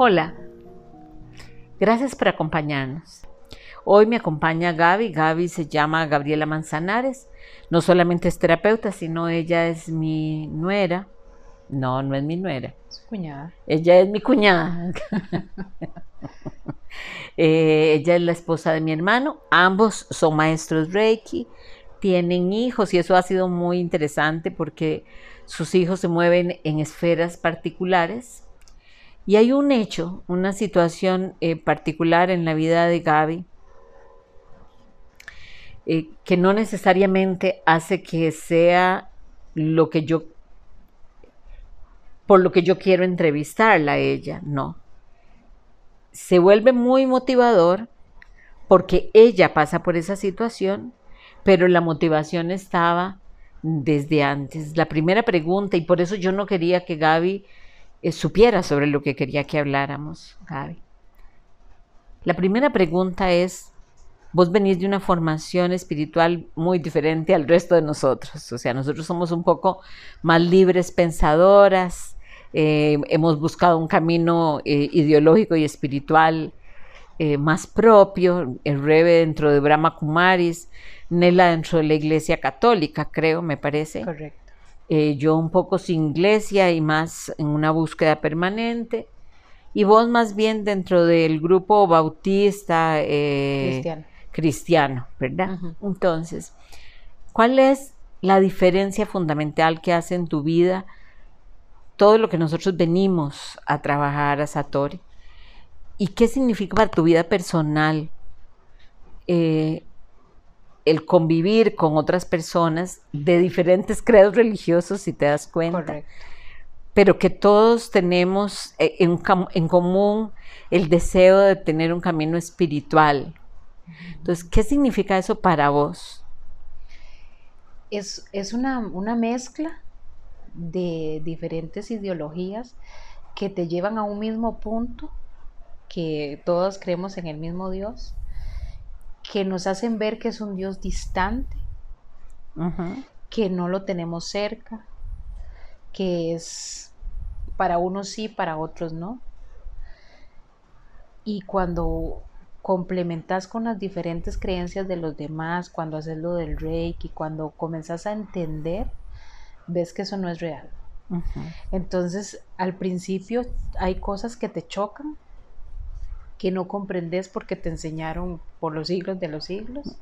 Hola, gracias por acompañarnos. Hoy me acompaña Gaby. Gaby se llama Gabriela Manzanares. No solamente es terapeuta, sino ella es mi nuera. No, no es mi nuera. Su cuñada. Ella es mi cuñada. Eh, ella es la esposa de mi hermano. Ambos son maestros Reiki. Tienen hijos y eso ha sido muy interesante porque sus hijos se mueven en esferas particulares. Y hay un hecho, una situación eh, particular en la vida de Gaby eh, que no necesariamente hace que sea lo que yo, por lo que yo quiero entrevistarla a ella, no. Se vuelve muy motivador porque ella pasa por esa situación, pero la motivación estaba desde antes. La primera pregunta, y por eso yo no quería que Gaby eh, supiera sobre lo que quería que habláramos, Gaby. La primera pregunta es, vos venís de una formación espiritual muy diferente al resto de nosotros, o sea, nosotros somos un poco más libres pensadoras, eh, hemos buscado un camino eh, ideológico y espiritual más propio, el Rebe dentro de Brahma Kumaris, Nela dentro de la Iglesia Católica, creo, me parece. Correcto. Eh, yo un poco sin iglesia y más en una búsqueda permanente. Y vos más bien dentro del grupo bautista eh, Cristiano. cristiano, ¿verdad? Entonces, ¿cuál es la diferencia fundamental que hace en tu vida todo lo que nosotros venimos a trabajar a Satori? ¿Y qué significa para tu vida personal eh, el convivir con otras personas de diferentes credos religiosos, si te das cuenta. Correcto. Pero que todos tenemos eh, en, en, común el deseo de tener un camino espiritual. Entonces, ¿qué significa eso para vos? Es, es una, una mezcla de diferentes ideologías que te llevan a un mismo punto, que todos creemos en el mismo Dios, que nos hacen ver que es un Dios distante, que no lo tenemos cerca, que es para unos sí, para otros no. Y cuando complementas con las diferentes creencias de los demás, cuando haces lo del reiki, cuando comenzas a entender, ves que eso no es real. Entonces, al principio hay cosas que te chocan, que no comprendes porque te enseñaron por los siglos de los siglos,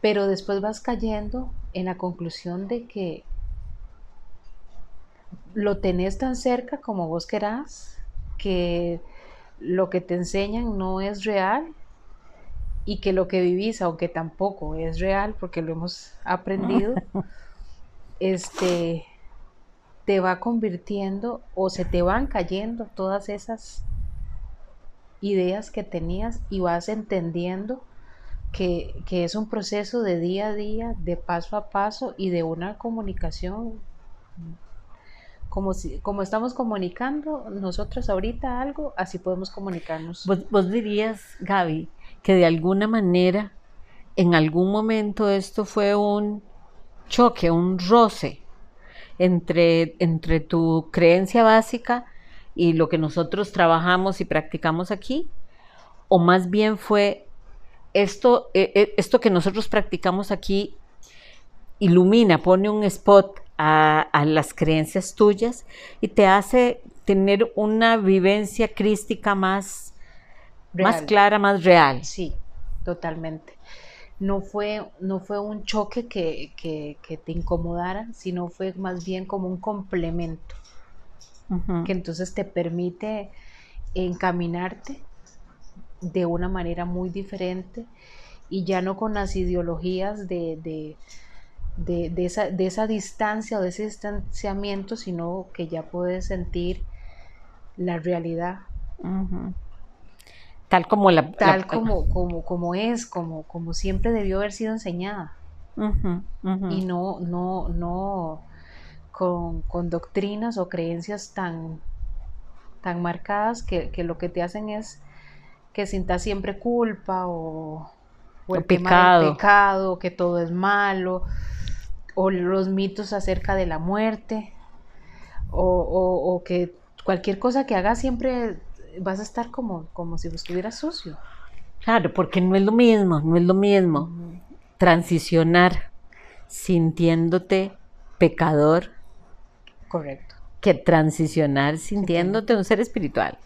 pero después vas cayendo en la conclusión de que lo tenés tan cerca como vos querás, que lo que te enseñan no es real y que lo que vivís, aunque tampoco es real porque lo hemos aprendido, este te va convirtiendo o se te van cayendo todas esas ideas que tenías y vas entendiendo que, es un proceso de día a día, de paso a paso y de una comunicación como, si, como estamos comunicando nosotros ahorita algo, así podemos comunicarnos. ¿Vos, dirías, Gaby, que de alguna manera, en algún momento esto fue un choque, un roce entre, entre tu creencia básica y lo que nosotros trabajamos y practicamos aquí? ¿O más bien fue esto, eh, eh, esto que nosotros practicamos aquí ilumina, pone un spot a, las creencias tuyas y te hace tener una vivencia crística más, más clara, más real? Sí, totalmente no fue, no fue un choque que, que, te incomodara, sino fue más bien como un complemento que entonces te permite encaminarte de una manera muy diferente y ya no con las ideologías de, de, esa, de esa distancia o de ese distanciamiento, sino que ya puedes sentir la realidad. Tal como la... Tal como, como, como es, como, como siempre debió haber sido enseñada. Y no, no, no, con, doctrinas o creencias tan, tan marcadas que, lo que te hacen es que sientas siempre culpa o, el pecado. pecado, que todo es malo, o los mitos acerca de la muerte, o, que cualquier cosa que hagas siempre vas a estar como, como si estuviera sucio. Claro, porque no es lo mismo, no es lo mismo transicionar sintiéndote pecador. Correcto. Que transicionar sintiéndote un ser espiritual.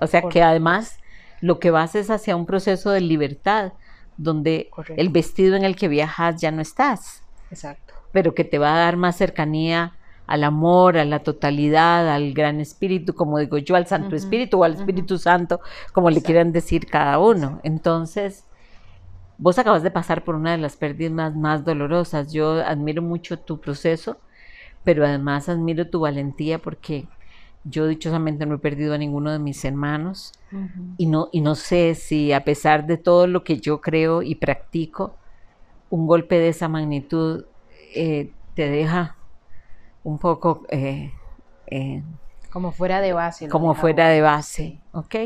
O sea que además lo que vas es hacia un proceso de libertad, donde el vestido en el que viajas ya no estás. Exacto. Pero que te va a dar más cercanía al amor, a la totalidad, al gran espíritu, como digo yo, al Santo Espíritu o al Espíritu Santo, como le quieran decir cada uno. Entonces, vos acabas de pasar por una de las pérdidas más, dolorosas. Yo admiro mucho tu proceso, pero además admiro tu valentía porque yo dichosamente no he perdido a ninguno de mis hermanos. Y, no, y no sé si a pesar de todo lo que yo creo y practico, un golpe de esa magnitud eh, te deja un poco... Eh, eh, como fuera de base. Como fuera de base, ¿ok?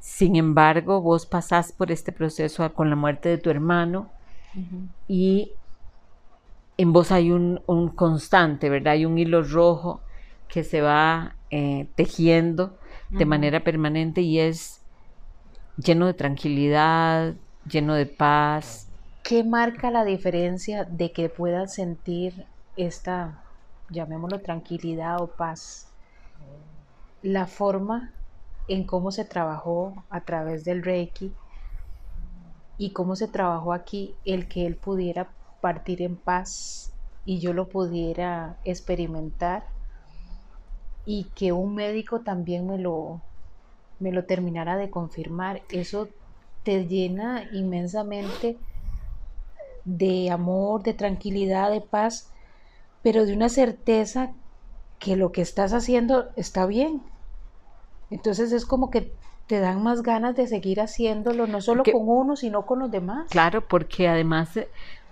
Sin embargo, vos pasás por este proceso con la muerte de tu hermano y en vos hay un, constante, ¿verdad? Hay un hilo rojo que se va eh, tejiendo de manera permanente y es lleno de tranquilidad, lleno de paz. ¿Qué marca la diferencia de que puedas sentir esta llamémoslo tranquilidad o paz, la forma en cómo se trabajó a través del Reiki y cómo se trabajó aquí el que él pudiera partir en paz y yo lo pudiera experimentar y que un médico también me lo, me lo terminara de confirmar. Eso te llena inmensamente de amor, de tranquilidad, de paz pero de una certeza que lo que estás haciendo está bien. Entonces es como que te dan más ganas de seguir haciéndolo, no solo con uno, sino con los demás. Claro, porque además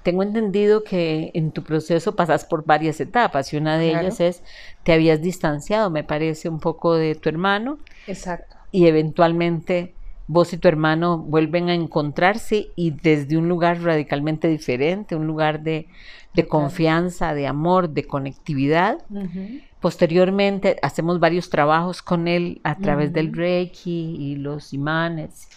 tengo entendido que en tu proceso pasas por varias etapas y una de ellas es, te habías distanciado, me parece, un poco de tu hermano. Exacto. Y eventualmente vos y tu hermano vuelven a encontrarse y desde un lugar radicalmente diferente, un lugar de, confianza, de amor, de conectividad. Posteriormente hacemos varios trabajos con él a través del Reiki y los imanes.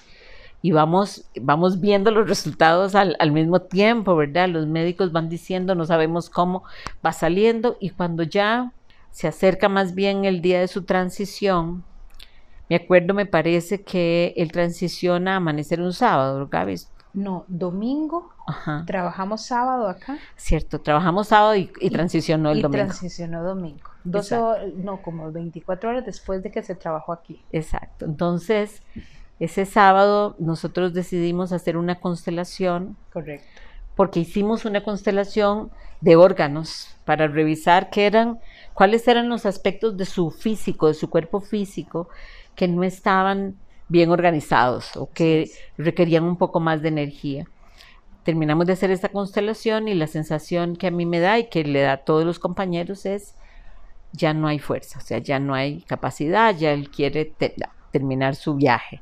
Y vamos, vamos viendo los resultados al, al, mismo tiempo, ¿verdad? Los médicos van diciendo, no sabemos cómo va saliendo y cuando ya se acerca más bien el día de su transición, me acuerdo, me parece que él transiciona a amanecer un sábado, Gaby. No, domingo. Trabajamos sábado acá. Cierto, trabajamos sábado y, transicionó el y domingo. Transicionó domingo. no, como 24 horas después de que se trabajó aquí. Exacto. Entonces, ese sábado nosotros decidimos hacer una constelación. Correcto. Porque hicimos una constelación de órganos para revisar qué eran, cuáles eran los aspectos de su físico, de su cuerpo físico, que no estaban bien organizados o que requerían un poco más de energía. Terminamos de hacer esta constelación y la sensación que a mí me da y que le da a todos los compañeros es ya no hay fuerza, o sea, ya no hay capacidad, ya él quiere terminar su viaje.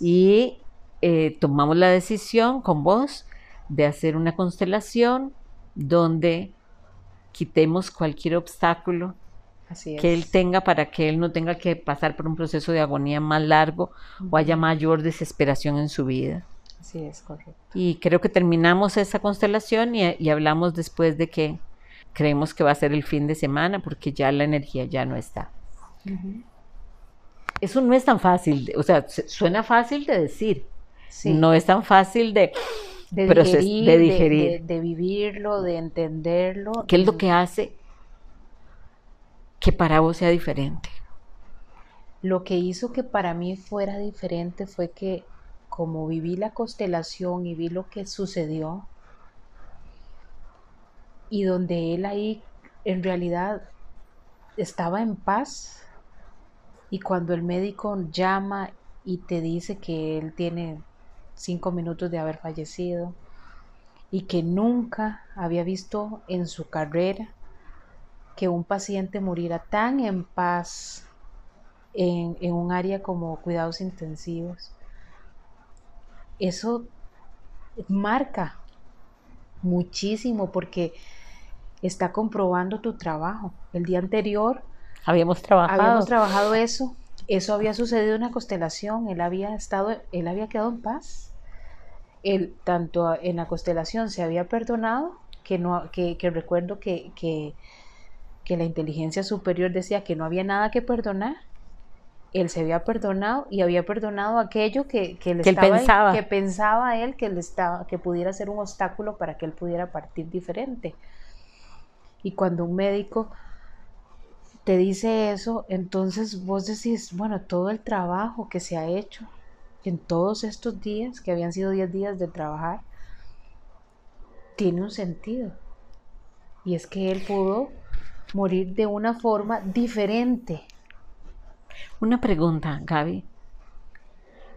Y eh, tomamos la decisión con vos de hacer una constelación donde quitemos cualquier obstáculo que él tenga para que él no tenga que pasar por un proceso de agonía más largo o haya mayor desesperación en su vida. Así es, correcto. Y creo que terminamos esa constelación y, hablamos después de que creemos que va a ser el fin de semana porque ya la energía ya no está. Eso no es tan fácil, o sea, suena fácil de decir, no es tan fácil de, de digerir, de, vivirlo, de entenderlo. ¿Qué es lo que hace que para vos sea diferente? Lo que hizo que para mí fuera diferente fue que como viví la constelación y vi lo que sucedió, y donde él ahí en realidad estaba en paz, y cuando el médico llama y te dice que él tiene cinco minutos de haber fallecido, y que nunca había visto en su carrera que un paciente muriera tan en paz en, un área como cuidados intensivos, eso marca muchísimo porque está comprobando tu trabajo. El día anterior Habíamos trabajado. Habíamos trabajado eso. Eso había sucedido en la constelación. Él había estado, él había quedado en paz. Él, tanto en la constelación se había perdonado, que no, que, recuerdo que, que, que la inteligencia superior decía que no había nada que perdonar él se había perdonado y había perdonado aquello que, que, pensaba. que pensaba él que, le estaba, que pudiera ser un obstáculo para que él pudiera partir diferente. Y cuando un médico te dice eso, entonces vos decís, bueno, todo el trabajo que se ha hecho en todos estos días, que habían sido 10 días de trabajar, tiene un sentido. Y es que él pudo morir de una forma diferente una pregunta, Gaby.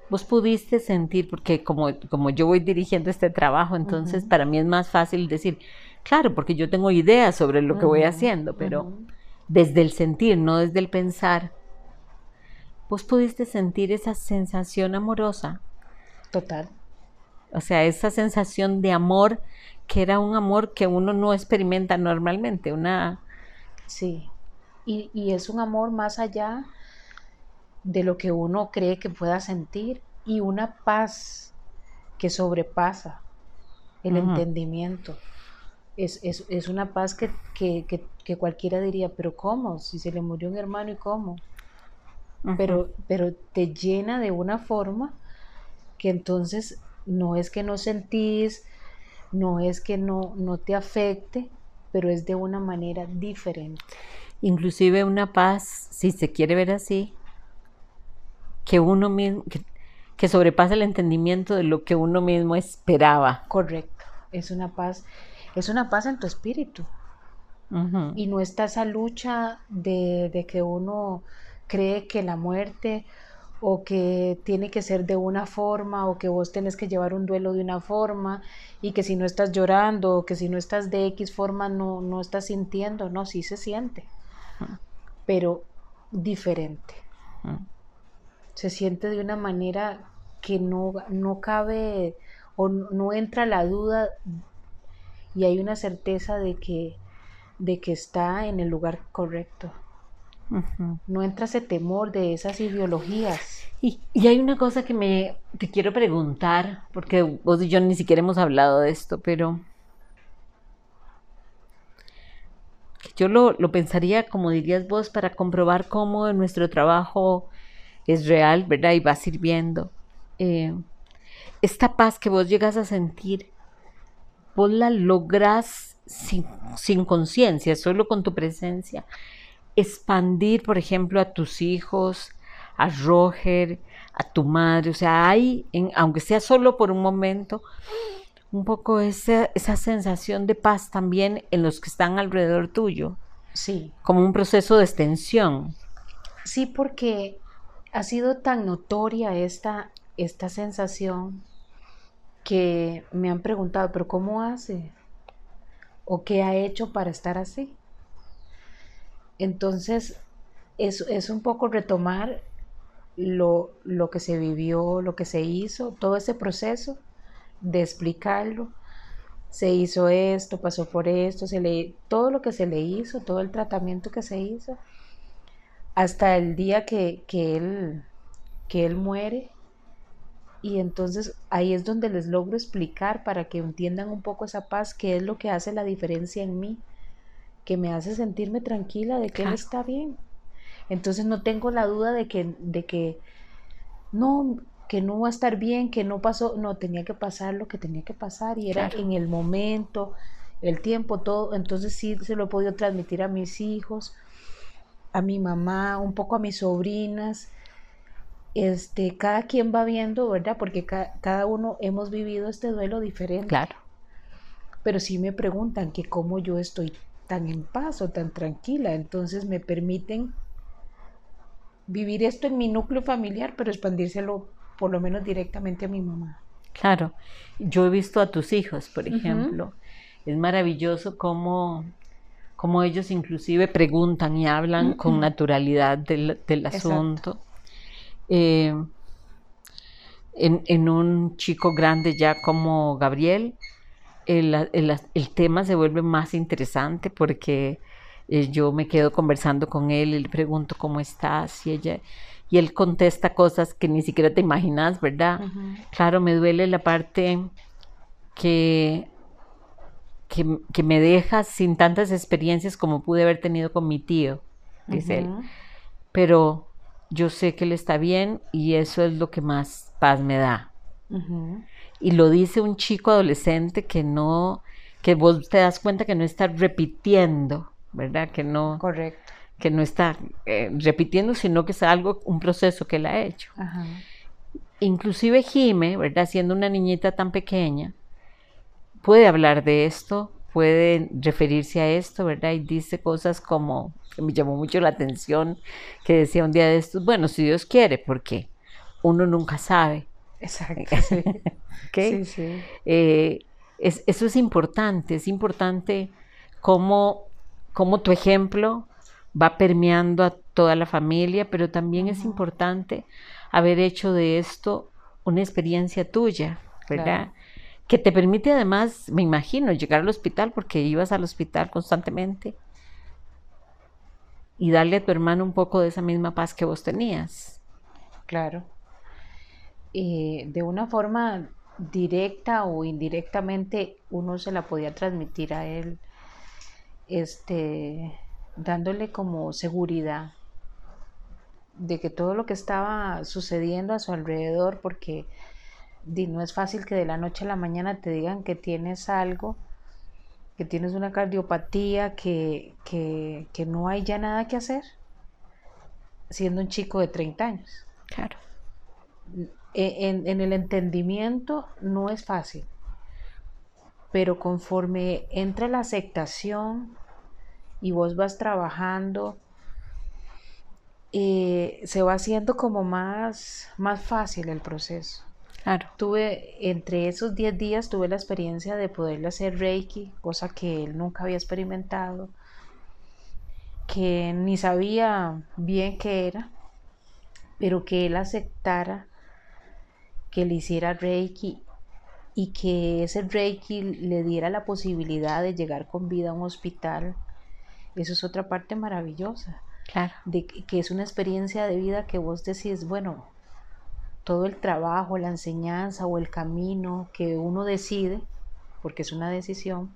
Vos pudiste sentir, porque como, como yo voy dirigiendo este trabajo, entonces para mí es más fácil decir, claro, porque yo tengo ideas sobre lo que voy haciendo, pero desde el sentir, no desde el pensar, vos pudiste sentir esa sensación amorosa. Total. O sea, esa sensación de amor que era un amor que uno no experimenta normalmente, una... Sí, y, y es un amor más allá de lo que uno cree que pueda sentir y una paz que sobrepasa el entendimiento. Es, una paz que, cualquiera diría, pero ¿cómo? Si se le murió un hermano y cómo. pero, pero te llena de una forma que entonces no es que no sentís, no es que no, no te afecte, pero es de una manera diferente. Inclusive una paz, si se quiere ver así, que uno mismo, que, sobrepasa el entendimiento de lo que uno mismo esperaba. Correcto, es una paz, es una paz en tu espíritu. Y no está esa lucha de, de, que uno cree que la muerte o que tiene que ser de una forma o que vos tenés que llevar un duelo de una forma y que si no estás llorando o que si no estás de X forma no, no estás sintiendo, no, sí se siente, pero diferente. Se siente de una manera que no, no cabe o no entra la duda y hay una certeza de que, de que está en el lugar correcto. No entra ese temor de esas ideologías. Y, hay una cosa que me te quiero preguntar, porque vos y yo ni siquiera hemos hablado de esto, pero yo lo, lo pensaría, como dirías vos, para comprobar cómo nuestro trabajo es real, ¿verdad? Y va sirviendo. Eh, esta paz que vos llegas a sentir, vos la logras sin, conciencia, solo con tu presencia, expandir, por ejemplo, a tus hijos, a Roger, a tu madre, o sea, hay, aunque sea solo por un momento, un poco esa, esa sensación de paz también en los que están alrededor tuyo. Sí. Como un proceso de extensión. Sí, porque ha sido tan notoria esta, esta sensación que me han preguntado, pero ¿cómo hace? ¿O qué ha hecho para estar así? Entonces, es, es un poco retomar lo, lo, que se vivió, lo que se hizo, todo ese proceso de explicarlo. Se hizo esto, pasó por esto, se le, todo lo que se le hizo, todo el tratamiento que se hizo, hasta el día que, él, que él muere. Y entonces ahí es donde les logro explicar para que entiendan un poco esa paz, qué es lo que hace la diferencia en mí, que me hace sentirme tranquila de que él está bien. Entonces no tengo la duda de que, de que no, que no va a estar bien, que no pasó, no, tenía que pasar lo que tenía que pasar y era en el momento, el tiempo, todo. Entonces sí se lo he podido transmitir a mis hijos a mi mamá, un poco a mis sobrinas. Este, cada quien va viendo, ¿verdad? Porque cada uno hemos vivido este duelo diferente. Claro. Pero sí me preguntan que cómo yo estoy tan en paz o tan tranquila, entonces me permiten vivir esto en mi núcleo familiar, pero expandírselo por lo menos directamente a mi mamá. Claro, yo he visto a tus hijos, por ejemplo. Es maravilloso cómo como ellos inclusive preguntan y hablan con naturalidad del, asunto. Eh, en, un chico grande ya como Gabriel, el, tema se vuelve más interesante porque eh, yo me quedo conversando con él y le pregunto cómo estás y ella y él contesta cosas que ni siquiera te imaginas, ¿verdad? Claro, me duele la parte que, que, me deja sin tantas experiencias como pude haber tenido con mi tío, dice él. Pero yo sé que él está bien y eso es lo que más paz me da. Y lo dice un chico adolescente que no, que vos te das cuenta que no está repitiendo, ¿verdad? Que no. Correcto. Que no está eh, repitiendo, sino que es algo, un proceso que él ha hecho. Inclusive Jime, ¿verdad? Siendo una niñita tan pequeña, puede hablar de esto, puede referirse a esto, ¿verdad? Y dice cosas como, que me llamó mucho la atención, que decía un día de estos, bueno, si Dios quiere, porque uno nunca sabe. Exacto. Sí, sí. Eh, eso es importante, es importante cómo, cómo, tu ejemplo va permeando a toda la familia, pero también es importante haber hecho de esto una experiencia tuya, ¿verdad? Que te permite además, me imagino, llegar al hospital porque ibas al hospital constantemente y darle a tu hermano un poco de esa misma paz que vos tenías. Claro. Eh, de una forma directa o indirectamente uno se la podía transmitir a él, este, dándole como seguridad de que todo lo que estaba sucediendo a su alrededor, porque no es fácil que de la noche a la mañana te digan que tienes algo, que tienes una cardiopatía, que, que, que no hay ya nada que hacer, siendo un chico de 30 años. Claro. E, en, el entendimiento no es fácil, pero conforme entra la aceptación y vos vas trabajando, eh, se va haciendo como más, más fácil el proceso. Claro. Tuve, entre esos 10 días, tuve la experiencia de poderle hacer Reiki, cosa que él nunca había experimentado, que ni sabía bien qué era, pero que él aceptara que le hiciera Reiki y que ese Reiki le diera la posibilidad de llegar con vida a un hospital, eso es otra parte maravillosa. Claro. De que es una experiencia de vida que vos decís, bueno, todo el trabajo, la enseñanza o el camino que uno decide, porque es una decisión,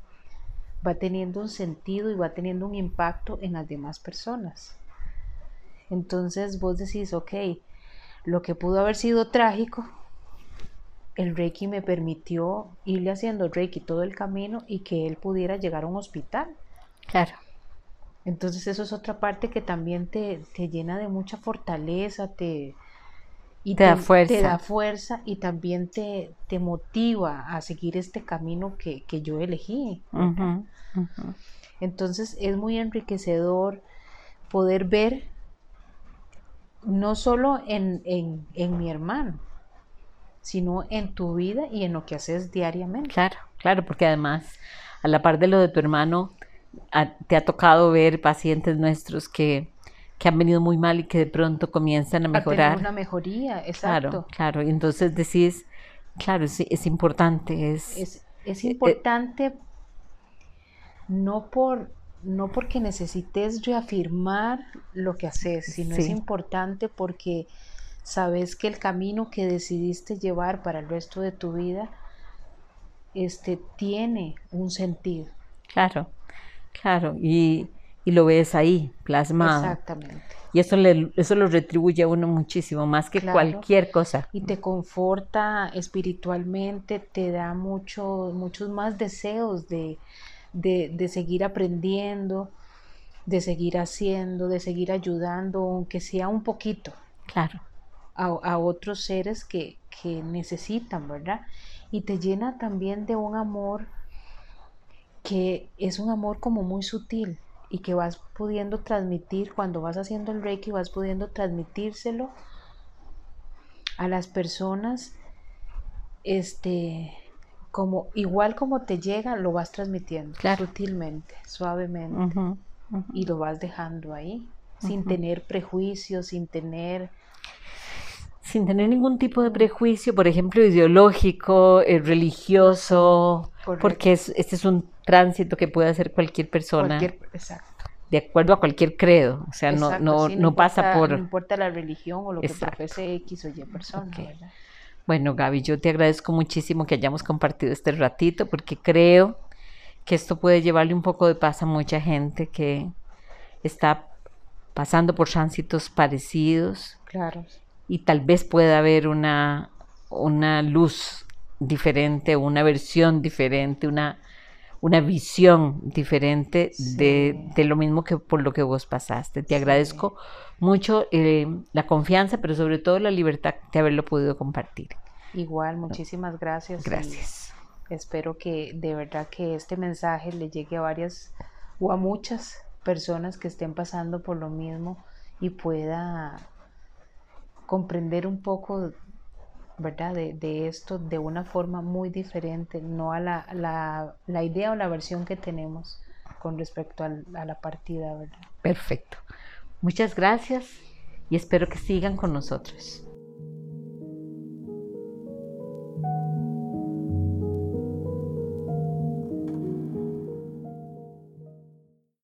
va teniendo un sentido y va teniendo un impacto en las demás personas. Entonces vos decís, ok, lo que pudo haber sido trágico, el Reiki me permitió irle haciendo Reiki todo el camino y que él pudiera llegar a un hospital. Claro. Entonces eso es otra parte que también te, llena de mucha fortaleza, te, y te, da fuerza. te, da fuerza. y también te, te motiva a seguir este camino que, yo elegí. Entonces es muy enriquecedor poder ver no solo en, en mi hermano, sino en tu vida y en lo que haces diariamente. Claro, claro, porque además, a la par de lo de tu hermano, te ha tocado ver pacientes nuestros que, que, han venido muy mal y que de pronto comienzan a mejorar. A una mejoría, exacto. Claro, claro, y entonces decís, claro, es, es importante. Es, es, es eh, importante no por no porque necesites reafirmar lo que haces, sino es importante porque sabes que el camino que decidiste llevar para el resto de tu vida este, tiene un sentido. Claro, claro, y, lo ves ahí, plasmado. Exactamente. Y eso, le, eso lo retribuye a uno muchísimo, más que cualquier cosa. Y te conforta espiritualmente, te da mucho, muchos más deseos de, de seguir aprendiendo, de seguir haciendo, de seguir ayudando, aunque sea un poquito. Claro a, otros seres que, necesitan, ¿verdad? Y te llena también de un amor que es un amor como muy sutil y que vas pudiendo transmitir cuando vas haciendo el reiki, vas pudiendo transmitírselo a las personas, este, como igual como te llega, lo vas transmitiendo sutilmente, suavemente, y lo vas dejando ahí, sin tener prejuicios, sin tener sin tener ningún tipo de prejuicio, por ejemplo, ideológico, eh, religioso, porque este es un tránsito que puede hacer cualquier persona. exacto. de acuerdo a cualquier credo, o sea, no, no, no, pasa por... No importa la religión o lo que profese X o Y persona, Bueno, Gaby, yo te agradezco muchísimo que hayamos compartido este ratito porque creo que esto puede llevarle un poco de paz a mucha gente que está pasando por tránsitos parecidos. Claro. Y tal vez pueda haber una, una luz diferente, una versión diferente, una, una visión diferente de, lo mismo que por lo que vos pasaste. Te agradezco mucho eh, la confianza, pero sobre todo la libertad de haberlo podido compartir. Igual, muchísimas gracias. Gracias. Espero que de verdad que este mensaje le llegue a varias o a muchas personas que estén pasando por lo mismo y pueda comprender un poco, ¿verdad?, de, esto de una forma muy diferente, no a la, la, idea o la versión que tenemos con respecto a la partida, ¿verdad? Perfecto. Muchas gracias y espero que sigan con nosotros.